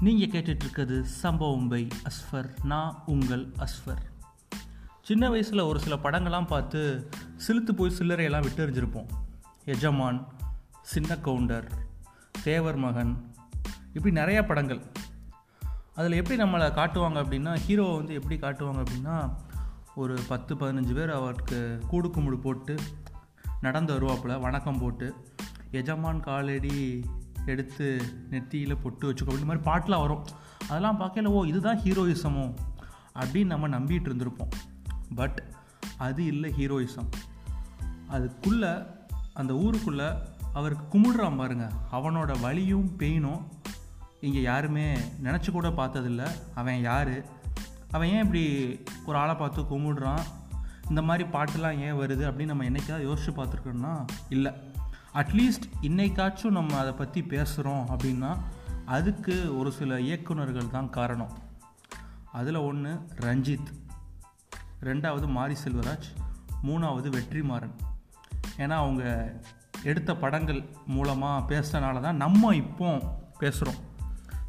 நீங்கள் கேட்டுட்ருக்கிறது சம்பவம் பை அஸ்ஃபர் நான் உங்கள் அஸ்ஃபர். சின்ன வயசில் ஒரு சில படங்கள்லாம் பார்த்து சிலுத்து போய் சில்லறையெல்லாம் விட்டறிஞ்சிருப்போம் எஜமான் சின்ன கவுண்டர் தேவர் மகன் இப்படி நிறையா படங்கள். அதில் எப்படி நம்மளை காட்டுவாங்க அப்படின்னா ஹீரோவை வந்து எப்படி காட்டுவாங்க அப்படின்னா ஒரு பத்து பதினஞ்சு பேர் அவருக்கு கூடு கும்பிடு போட்டு நடந்து வருவாப்புல வணக்கம் போட்டு. எஜமான் காலடி எடுத்து நெத்தியில் பொட்டு வச்சுக்கோ இந்த மாதிரி பாட்டெலாம் வரும். அதெல்லாம் பார்க்கல ஓ இதுதான் ஹீரோயிசமோ? அப்படின்னு நம்ம நம்பிட்டு இருந்திருப்போம். பட் அது இல்லை ஹீரோயிசம். அதுக்குள்ளே அந்த ஊருக்குள்ளே அவருக்கு கும்பிடுறான் பாருங்க. அவனோட வலியும் பெயினும் இங்கே யாருமே நினச்சி கூட பார்த்ததில்ல. அவன் யார்? அவன் ஏன் இப்படி ஒரு ஆளை பார்த்து கும்பிடுறான்? இந்த மாதிரி பாட்டுலாம் ஏன் வருது அப்படின்னு நம்ம என்னைக்காவது யோசித்து பார்த்துருக்கோன்னா இல்லை. அட்லீஸ்ட் இன்னைக்காச்சும் நம்ம அதை பற்றி பேசுகிறோம் அப்படின்னா அதுக்கு ஒரு சில இயக்குனர்கள் தான் காரணம். அதில் ஒன்று ரஞ்சித். ரெண்டாவது மாரி செல்வராஜ். மூணாவது வெற்றிமாறன். ஏன்னா அவங்க எடுத்த படங்கள் மூலமாக பேசுகிறனால தான் நம்ம இப்போ பேசுகிறோம்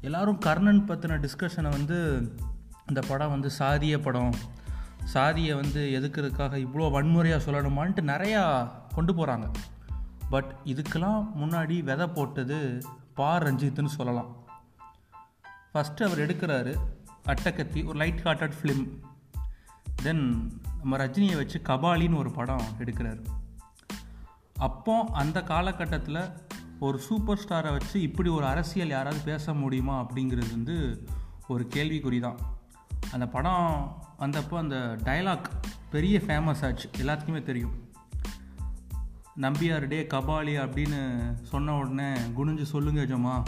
எல்லாரும் கர்ணன் பற்றின டிஸ்கஷனை வந்து இந்த படம் வந்து சாதிய படம். சாதியை வந்து எதுக்கிறதுக்காக இவ்வளோ வன்முறையாக சொல்லணுமான்ட்டு நிறையா கொண்டு போகிறாங்க பட் இதுக்கெல்லாம் முன்னாடி விதை போட்டது பா ரஞ்சித்துன்னு சொல்லலாம். ஃபஸ்ட்டு அவர் எடுக்கிறாரு அட்டக்கத்தி ஒரு லைட் ஹார்ட்டட் ஃபிலிம் தென் நம்ம ரஜினியை வச்சு கபாலின்னு ஒரு படம் எடுக்கிறாரு. அப்போ அந்த காலகட்டத்தில் ஒரு சூப்பர் ஸ்டாரை வச்சு இப்படி ஒரு அரசியல் யாராவது பேச முடியுமா அப்படிங்கிறது வந்து ஒரு கேள்விக்குறி தான். அந்த படம் வந்தப்போ அந்த டைலாக் பெரிய ஃபேமஸ் ஆச்சு. எல்லாத்துக்குமே தெரியும். நம்பியார் டே கபாலி அப்படின்னு சொன்ன உடனே குனிஞ்சு சொல்லுங்க ஜமா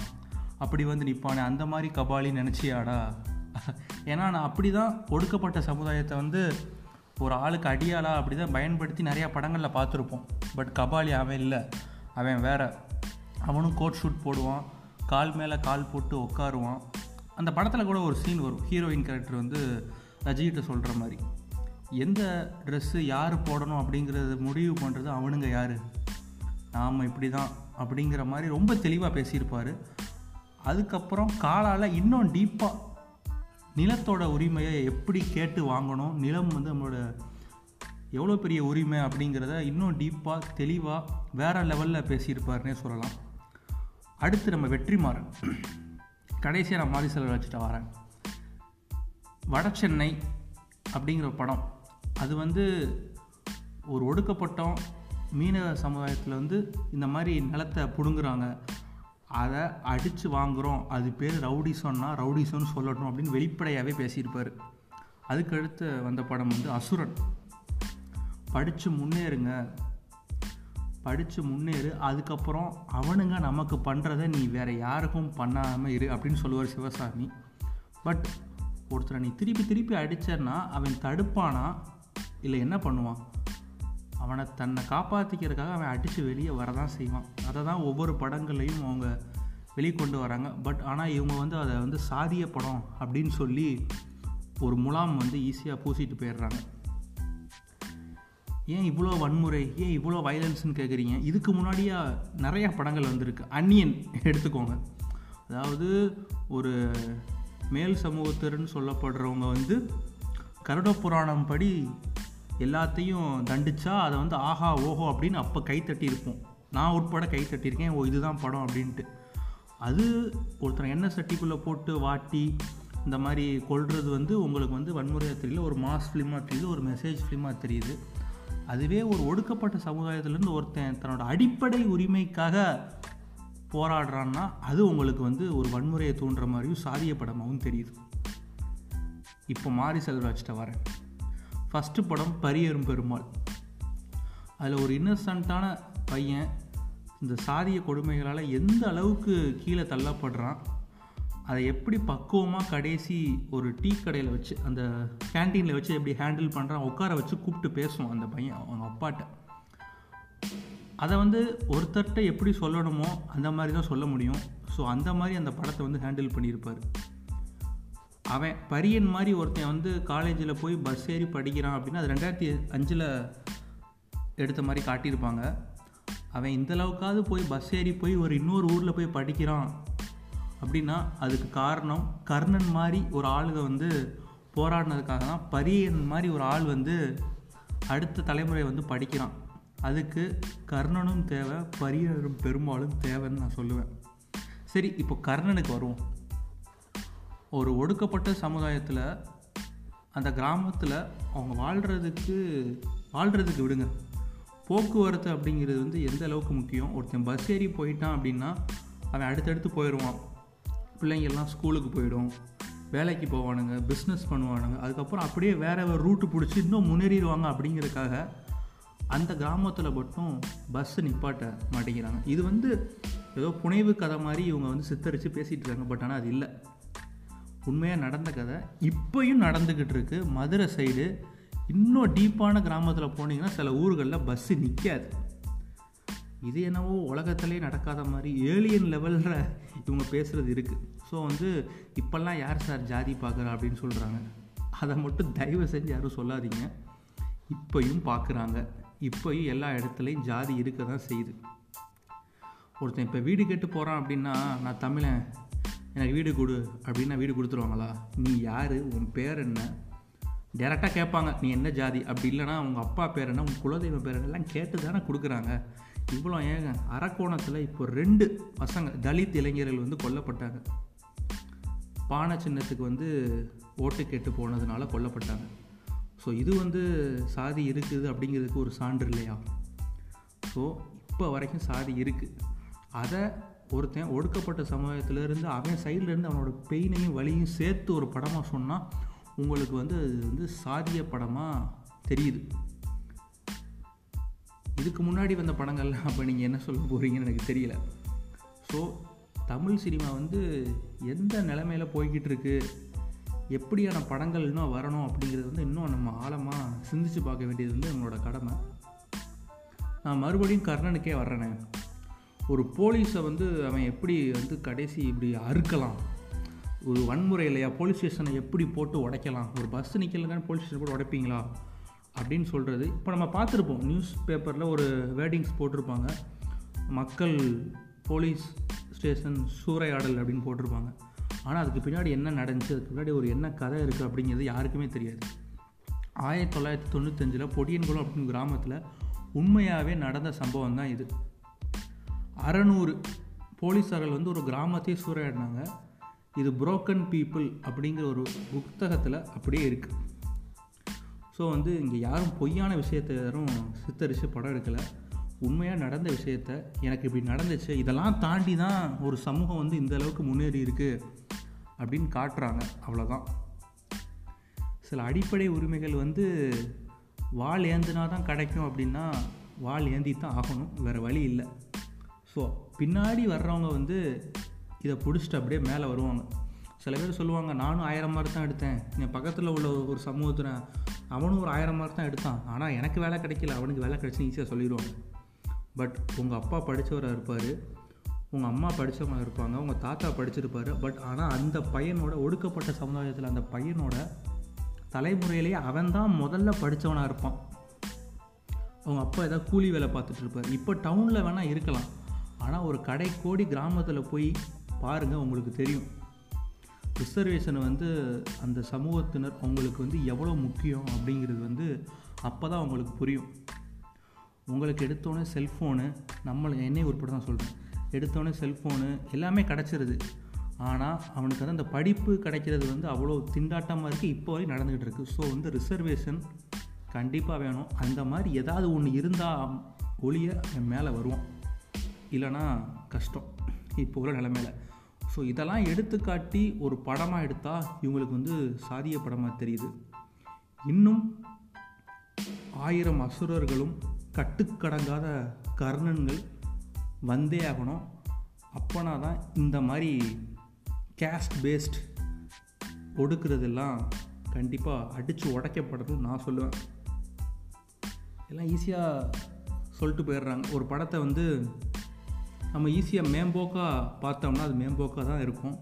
அப்படி வந்து நிற்பானே அந்த மாதிரி கபாலி நினச்சியாடா. ஏன்னா நான் அப்படி தான் ஒடுக்கப்பட்ட சமுதாயத்தை வந்து ஒரு ஆளுக்கு அடியாளா அப்படி தான் பயன்படுத்தி நிறையா படங்களில் பார்த்துருப்போம். பட் கபாலி அவன் இல்லை. அவன் வேற. அவனும் கோட் ஷூட் போடுவான். கால் மேலே கால் போட்டு உட்காருவான். அந்த படத்தில் கூட ஒரு சீன் வரும். ஹீரோயின் கேரக்டர் வந்து ரஜிகிட்ட சொல்கிற மாதிரி. எந்த ட்ரெஸ்ஸு யார் போடணும் அப்படிங்கிறத முடிவு பண்ணுறது அவனுங்க யார்? நாம் இப்படி தான் அப்படிங்கிற மாதிரி ரொம்ப தெளிவாக பேசியிருப்பார். அதுக்கப்புறம் காலால் இன்னும் டீப்பாக நிலத்தோட உரிமையை எப்படி கேட்டு வாங்கணும்? நிலம் வந்து நம்மளோட எவ்வளோ பெரிய உரிமை அப்படிங்கிறத இன்னும் டீப்பாக தெளிவாக வேறு லெவலில் பேசியிருப்பாருன்னே சொல்லலாம். அடுத்து நம்ம வெற்றிமாறன். கடைசியாக நான் மாரி செலவு வச்சுட்டு வரேன். வட சென்னை அப்படிங்கிற படம் அது வந்து ஒரு ஒடுக்கப்பட்டோம் மீனவ சமுதாயத்தில் வந்து இந்த மாதிரி நிலத்தை பிடுங்குறாங்க. அதை அடித்து வாங்குகிறோம் அது பேர் ரவுடிசோன்னா ரவுடிசோன்னு சொல்லட்டும் அப்படின்னு வெளிப்படையாகவே பேசியிருப்பார். அதுக்கடுத்து வந்த படம் வந்து அசுரன். படித்து முன்னேறுங்க. படித்து முன்னேறு. அதுக்கப்புறம் அவனுங்க நமக்கு பண்ணுறத நீ வேறு யாருக்கும் பண்ணாமல் இரு அப்படின்னு சொல்லுவார் சிவசாமி. பட் ஒருத்தரை நீ திருப்பி திருப்பி அடித்தன்னா அவன் தடுப்பானா? இல்லை என்ன பண்ணுவான்? அவனை தன்னை காப்பாற்றிக்கிறதுக்காக அவன் அடித்து வெளியே வரதான் செய்வான். அதை தான் ஒவ்வொரு படங்களையும் அவங்க வெளிக்கொண்டு வராங்க. பட் ஆனால் இவங்க வந்து அதை வந்து சாதிய படம் அப்படின்னு சொல்லி ஒரு முலாம் வந்து ஈஸியாக பூசிட்டு போயிடுறாங்க. ஏன் இவ்வளோ வன்முறை? ஏன் இவ்வளோ வைலன்ஸ்னு கேட்குறீங்க இதுக்கு முன்னாடியே நிறையா படங்கள் வந்திருக்கு. அன்னியன் எடுத்துக்கோங்க. அதாவது ஒரு மேல் சமூகத்திறன்னு சொல்லப்படுறவங்க வந்து கருட புராணம் படி எல்லாத்தையும் தண்டிச்சா அதை வந்து ஆஹா ஓஹோ அப்படின்னு அப்போ கை தட்டியிருப்போம். நான் உட்பட கை தட்டியிருக்கேன் ஓ இதுதான் படம் அப்படின்ட்டு. அது ஒருத்தர் எண்ணெய் சட்டிக்குள்ளே போட்டு வாட்டி இந்த மாதிரி கொள்வது வந்து உங்களுக்கு வந்து வன்முறையாக தெரியல. ஒரு மாஸ் ஃபிலிமாக தெரியுது ஒரு மெசேஜ் ஃபிலிமாக தெரியுது. அதுவே ஒரு ஒடுக்கப்பட்ட சமுதாயத்திலேருந்து ஒருத்தன் தன்னோட அடிப்படை உரிமைக்காக போராடுறான்னா அது உங்களுக்கு வந்து ஒரு வன்முறையை தூண்டுற மாதிரியும் சாதிய படமாகவும் தெரியுது. இப்போ மாரி செல்வராஜ்கிட்ட வரேன். ஃபஸ்ட்டு படம் பரியரும் பெருமாள். அதில் ஒரு இன்னசென்ட்டான பையன் இந்த சாதிய கொடுமைகளால் எந்த அளவுக்கு கீழே தள்ளப்படுறான் அதை எப்படி பக்குவமாக கடைசி ஒரு டீ கடையில் வச்சு அந்த கேன்டீனில் வச்சு எப்படி ஹேண்டில் பண்ணுறான் உட்கார வச்சு கூப்பிட்டு பேசுவோம் அந்த பையன் அவங்க அப்பாட்ட. அதை வந்து ஒருத்தர்கிட்ட எப்படி சொல்லணுமோ அந்த மாதிரி தான் சொல்ல முடியும். ஸோ அந்த மாதிரி அந்த படத்தை வந்து ஹேண்டில் பண்ணியிருப்பார். அவன் பரியன் மாதிரி ஒருத்தன் வந்து காலேஜில் போய் பஸ் ஏறி படிக்கிறான் அப்படின்னா அது ரெண்டாயிரத்தி அஞ்சில் எடுத்த மாதிரி காட்டியிருப்பாங்க. அவன் இந்த அளவுக்காவது போய் பஸ் ஏறி போய் ஒரு இன்னொரு ஊரில் போய் படிக்கிறான் அப்படின்னா அதுக்கு காரணம் கர்ணன் மாதிரி ஒரு ஆளுங்க வந்து போராடினதுக்காக தான் பரியன் மாதிரி ஒரு ஆள் வந்து அடுத்த தலைமுறை வந்து படிக்கிறான். அதுக்கு கர்ணனும் தேவை பரியனும் பெரும்பாலும் தேவைன்னு நான் சொல்லுவேன். சரி இப்போ கர்ணனுக்கு வருவோம். ஒரு ஒடுக்கப்பட்ட சமுதாயத்தில் அந்த கிராமத்தில் அவங்க வாழ்கிறதுக்கு வாழ்கிறதுக்கு விடுங்க. போக்குவரத்து அப்படிங்கிறது வந்து எந்த அளவுக்கு முக்கியம்? ஒருத்தன் பஸ் ஏறி போயிட்டான் அப்படின்னா அவன் அடுத்தடுத்து போயிடுவான் பிள்ளைங்கள்லாம் ஸ்கூலுக்கு போயிடும். வேலைக்கு போவானுங்க பிஸ்னஸ் பண்ணுவானுங்க. அதுக்கப்புறம் அப்படியே வேற ஒரு ரூட்டு பிடிச்சி இன்னும் முன்னேறிடுவாங்க அப்படிங்கிறதுக்காக அந்த கிராமத்தில் மட்டும் பஸ்ஸு நிப்பாட்ட மாட்டேங்கிறாங்க. இது வந்து ஏதோ புனைவு கதை மாதிரி இவங்க வந்து சித்தரித்து பேசிகிட்டு இருக்காங்க பட் ஆனால் அது இல்லை. உண்மையாக நடந்த கதை. இப்போயும் நடந்துக்கிட்டு இருக்கு. மதுரை சைடு இன்னும் டீப்பான கிராமத்தில் போனீங்கன்னா சில ஊர்களில் பஸ்ஸு நிற்காது இது என்னவோ உலகத்திலே நடக்காத மாதிரி ஏலியன் லெவலில் இவங்க பேசுகிறது இருக்குது ஸோ வந்து இப்போல்லாம் யார் சார் ஜாதி பார்க்குறா அப்படின்னு சொல்கிறாங்க அதை மட்டும் தயவு செஞ்சு யாரும் சொல்லாதீங்க. இப்பையும் பார்க்குறாங்க இப்போயும் எல்லா இடத்துலையும் ஜாதி இருக்க தான் செய்யுது. ஒருத்தன் இப்போ வீடு கேட்டு போகிறான் அப்படின்னா நான் தமிழன். எனக்கு வீடு கொடு அப்படின்னா வீடு கொடுத்துருவாங்களா? நீ யார்? உன் பேர் என்ன? டேரெக்டாக கேட்பாங்க நீ என்ன ஜாதி? அப்படி இல்லைனா உங்கள் அப்பா பேர் என்ன? உங்கள் குலதெய்வ பேர் எல்லாம் கேட்டு தானே கொடுக்குறாங்க. இவ்வளோ ஏங்க? அரக்கோணத்தில் இப்போ ரெண்டு பசங்க தலித் இளைஞர்கள் வந்து கொல்லப்பட்டாங்க. பானை சின்னத்துக்கு வந்து ஓட்டு கேட்டு போனதுனால கொல்லப்பட்டாங்க. ஸோ இது வந்து சாதி இருக்குது அப்படிங்கிறதுக்கு ஒரு சான்று இல்லையா? ஸோ இப்போ வரைக்கும் சாதி இருக்குது அதை ஒருத்தன் ஒடுக்கப்பட்ட சமுதாயத்திலேருந்து அவன் சைட்லேருந்து அவனோட பெயினையும் வழியும் சேர்த்து ஒரு படமாக சொன்னால் உங்களுக்கு வந்து அது வந்து சாதிய படமாக தெரியுது. இதுக்கு முன்னாடி வந்த படங்கள்லாம் அப்போ நீங்கள் என்ன சொல்ல போகிறீங்கன்னு எனக்கு தெரியல. ஸோ தமிழ் சினிமா வந்து எந்த நிலமையில் போய்கிட்டு இருக்கு? எப்படியான படங்கள் இன்னும் வரணும் அப்படிங்கிறது வந்து இன்னும் நம்ம ஆழமாக சிந்திச்சு பார்க்க வேண்டியது வந்து நம்மளோட கடமை. நான் மறுபடியும் கர்ணனுக்கே வர்றேனே. ஒரு போலீஸை வந்து அவன் எப்படி வந்து கடைசி இப்படி அறுக்கலாம்? ஒரு வன்முறை இல்லையா போலீஸ் ஸ்டேஷனை எப்படி போட்டு உடைக்கலாம்? ஒரு பஸ் நிற்கலங்கன்னு போலீஸ் ஸ்டேஷன் போட்டு உடைப்பீங்களா? அப்படின்னு சொல்கிறது இப்போ நம்ம பார்த்துருப்போம். நியூஸ் பேப்பரில் ஒரு வேர்டிங்ஸ் போட்டிருப்பாங்க. மக்கள் போலீஸ் ஸ்டேஷன் சூறையாடல் அப்படின்னு போட்டிருப்பாங்க. ஆனால் அதுக்கு பின்னாடி என்ன நடந்துச்சு? அதுக்கு பின்னாடி ஒரு என்ன கதை இருக்குது அப்படிங்கிறது யாருக்குமே தெரியாது. ஆயிரத்தி தொள்ளாயிரத்தி தொண்ணூத்தஞ்சில் பொடியன்குளம் அப்படின்னு கிராமத்தில் உண்மையாகவே நடந்த சம்பவம் தான் இது. அறநூறு போலீஸார்கள் வந்து ஒரு கிராமத்தையே சூறையாடினாங்க. இது புரோக்கன் பீப்புள் அப்படிங்கிற ஒரு புத்தகத்தில் அப்படியே இருக்குது ஸோ வந்து இங்கே யாரும் பொய்யான விஷயத்தை யாரும் சித்தரித்து படம் எடுக்கலை. உண்மையாக நடந்த விஷயத்த எனக்கு இப்படி நடந்துச்சு. இதெல்லாம் தாண்டி தான் ஒரு சமூகம் வந்து இந்த அளவுக்கு முன்னேறி இருக்குது அப்படின்னு காட்டுறாங்க. அவ்வளோதான் சில அடிப்படை உரிமைகள் வந்து வால் ஏந்தினா தான் கிடைக்கும் அப்படின்னா வால் ஏந்தி தான் ஆகணும். வேறு வழி இல்லை. ஸோ பின்னாடி வர்றவங்க வந்து இதை பிடிச்சிட்டு அப்படியே மேலே வருவாங்க. சில பேர் சொல்லுவாங்க நானும் ஆயிரம் மார்க் தான் எடுத்தேன். என் பக்கத்தில் உள்ள ஒரு சமூகத்தில் அவனும் ஒரு ஆயிரம் மார்க் தான் எடுத்தான். ஆனால் எனக்கு வேலை கிடைக்கல. அவனுக்கு வேலை கிடைச்சின்னு ஈஸியாக சொல்லிடுவாங்க. பட் உங்கள் அப்பா படித்தவராக இருப்பார். உங்கள் அம்மா படித்தவங்க இருப்பாங்க. உங்கள் தாத்தா படிச்சிருப்பார். பட் ஆனால் அந்த பையனோட ஒடுக்கப்பட்ட சமுதாயத்தில் அந்த பையனோட தலைமுறையிலேயே அவன் தான் முதல்ல படித்தவனாக இருப்பான். அவங்க அப்பா ஏதாவது கூலி வேலை பார்த்துட்டு இருப்பார். இப்போ டவுனில் வேணால் இருக்கலாம். ஆனால் ஒரு கடை கோடி கிராமத்தில் போய் பாருங்கள் உங்களுக்கு தெரியும். ரிசர்வேஷனை வந்து அந்த சமூகத்தினர் அவங்களுக்கு வந்து எவ்வளோ முக்கியம் அப்படிங்கிறது வந்து அப்போ தான் அவங்களுக்கு புரியும். உங்களுக்கு எடுத்தோடனே செல்ஃபோனு நம்மளை என்னை உட்பட தான் சொல்கிறேன் எடுத்தோடனே செல்ஃபோனு எல்லாமே கிடச்சிருது. ஆனால் அவனுக்கு வந்து அந்த படிப்பு கிடைக்கிறது வந்து அவ்வளோ திண்டாட்டமாக இருக்குது இப்போ வரையும் நடந்துக்கிட்டு இருக்குது ஸோ வந்து ரிசர்வேஷன் கண்டிப்பாக வேணும். அந்த மாதிரி ஏதாவது ஒன்று இருந்தால் ஒளிய மேலே வருவான். இல்லைனா கஷ்டம். இப்போ உள்ள நிலமையில. ஸோ இதெல்லாம் எடுத்துக்காட்டி ஒரு படமாக எடுத்தால் இவங்களுக்கு வந்து சாதிய படமாக தெரியுது. இன்னும் ஆயிரம் அசுரர்களும் கட்டுக்கடங்காத கர்ணன்கள் வந்தே ஆகணும். அப்போனா தான் இந்த மாதிரி கேஸ்ட் பேஸ்ட் ஒடுக்கிறதெல்லாம் கண்டிப்பாக அடித்து உடைக்கப்படணும்னு நான் சொல்லுவேன். எல்லாம் ஈஸியாக சொல்லிட்டு போயிடுறாங்க. ஒரு படத்தை வந்து நம்ம ஈஸியாக மேம்போக்காக பார்த்தோம்னா அது மேம்போக்காக தான் இருக்கும்.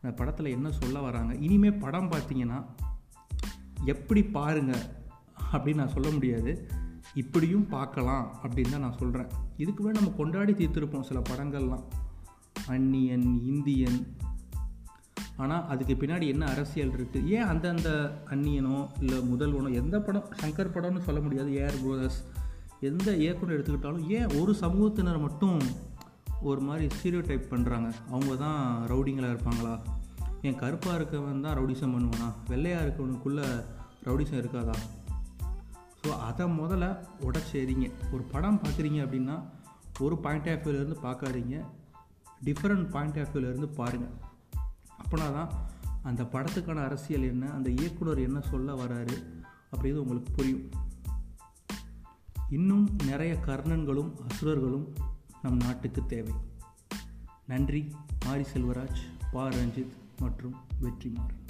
அந்த படத்தில் என்ன சொல்ல வராங்க? இனிமேல் படம் பார்த்தீங்கன்னா எப்படி பாருங்கள் அப்படின்னு நான் சொல்ல முடியாது. இப்படியும் பார்க்கலாம் அப்படின்னு தான் நான் சொல்கிறேன் இதுக்கு முன்னாடி நம்ம கொண்டாடி தீர்த்துருப்போம் சில படங்கள்லாம். அந்நியன் இந்தியன். ஆனால் அதுக்கு பின்னாடி என்ன அரசியல் இருக்குது ஏன் அந்தந்த அந்நியனோ இல்லை முதல்வனோ எந்த படம் சங்கர் படம்னு சொல்ல முடியாது. ஏஆர் பிரதர்ஸ் எந்த இயக்குனர் எடுத்துக்கிட்டாலும் ஏன் ஒரு சமூகத்தினர் மட்டும் ஒரு மாதிரி சீரியோ டைப் பண்ணுறாங்க அவங்க தான் ரவுடிங்களாக இருப்பாங்களா? என் கருப்பாக இருக்கவன் தான் ரவுடிசம் பண்ணுவானா? வெள்ளையாக இருக்கவனுக்குள்ளே ரவுடிசம் இருக்காதா? ஸோ அதை முதல்ல உடச்சேரிங்க ஒரு படம் பார்க்குறீங்க அப்படின்னா ஒரு பாயிண்ட் ஆஃப் வியூலேருந்து பார்க்காதீங்க டிஃப்ரெண்ட் பாயிண்ட் ஆஃப் வியூலேருந்து பாருங்கள் அப்படின்னா தான் அந்த படத்துக்கான அரசியல் என்ன அந்த இயக்குனர் என்ன சொல்ல வராரு அப்படிங்கிறது உங்களுக்கு புரியும். இன்னும் நிறைய கர்ணன்களும் அசுரர்களும் நம் நாட்டுக்கு தேவை. நன்றி மாரி செல்வராஜ் பா. ரஞ்சித் மற்றும் வெற்றிமாறன்.